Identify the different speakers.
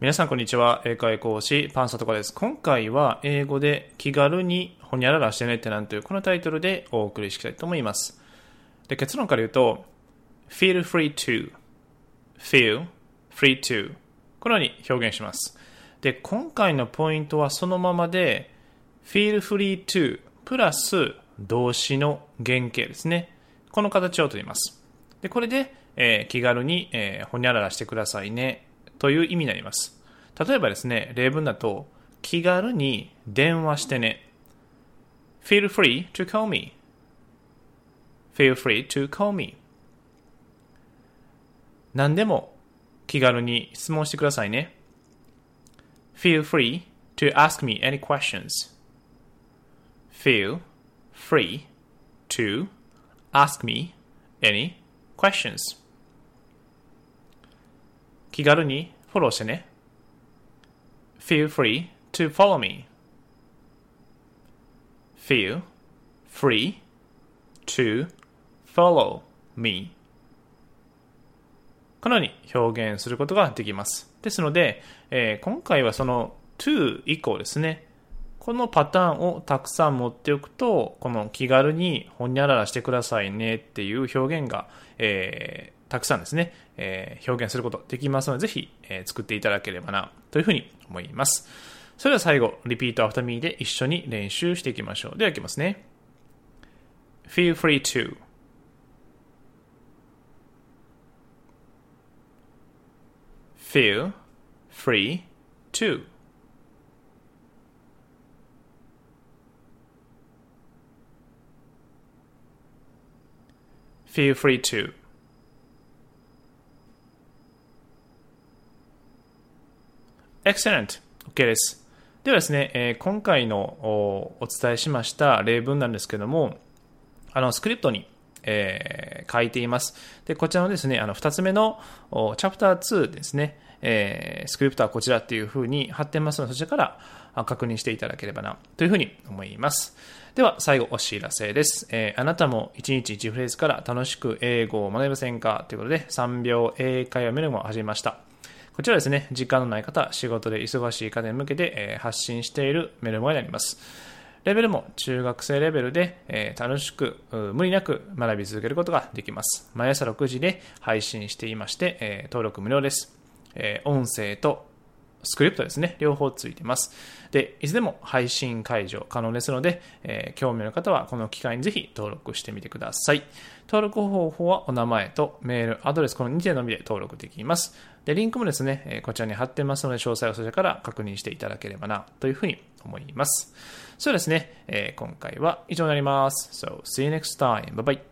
Speaker 1: 皆さんこんにちは。英会講師、パンサトカです。今回は英語で気軽にほにゃららしてねってなんというこのタイトルでお送りしたいと思います。で結論から言うと、feel free to, feel free to このように表現します。で、今回のポイントはそのままで feel free to プラス動詞の原型ですね。この形をとります。で、これで、えー、気軽に、えー、ほにゃららしてくださいねという意味になります。例えばですね、例文だと、気軽に電話してね。feel free to call me. feel free to call me. 何でも気軽に質問してくださいね。feel free to ask me any questions. feel free to ask me any questions. 気軽にフォローしてね。Feel free to follow me. Feel free to follow me. このように表現することができます。ですので、えー、今回はその to 以降ですね。このパターンをたくさん持っておくと、この気軽にほにゃららしてくださいねっていう表現が、えー、たくさんですね、えー、表現することできますので、ぜひ、えー、作っていただければな、というふうに思います。それでは最後、 repeat after me で一緒に練習していきましょう。では、いきますね。feel free to feel free to feel free to Excellent! OK です。ではですね、えー、今回のお伝えしました例文なんですけども、あの、スクリプトに、えー、書いています。で、こちらのですね、あの、二つ目のチャプター2ですね、えー、スクリプトはこちらっていう風に貼ってますので、そちらから確認していただければな、というふうに思います。では、最後、お知らせです。えー、あなたも1日1フレーズから楽しく英語を学びませんか？ということで、3秒英会話メルも始めました。こちらですね、時間のない方、仕事で忙しい方に向けて、発信しているメルマガになります。レベルも中学生レベルで、楽しく、無理なく学び続けることができます。毎朝6時で配信していまして、登録無料です。音声とスクリプトですね、両方ついてます。で、いつでも配信解除可能ですので、えー、興味の方はこの機会にぜひ登録してみてください。登録方法はお名前とメール、アドレス、この2点のみで登録できます。で、リンクもですね、えこちらに貼ってますので、詳細はそちらから確認していただければな、というふうに思います。そうですね、えー、今回は以上になります。So, see you next time. Bye bye.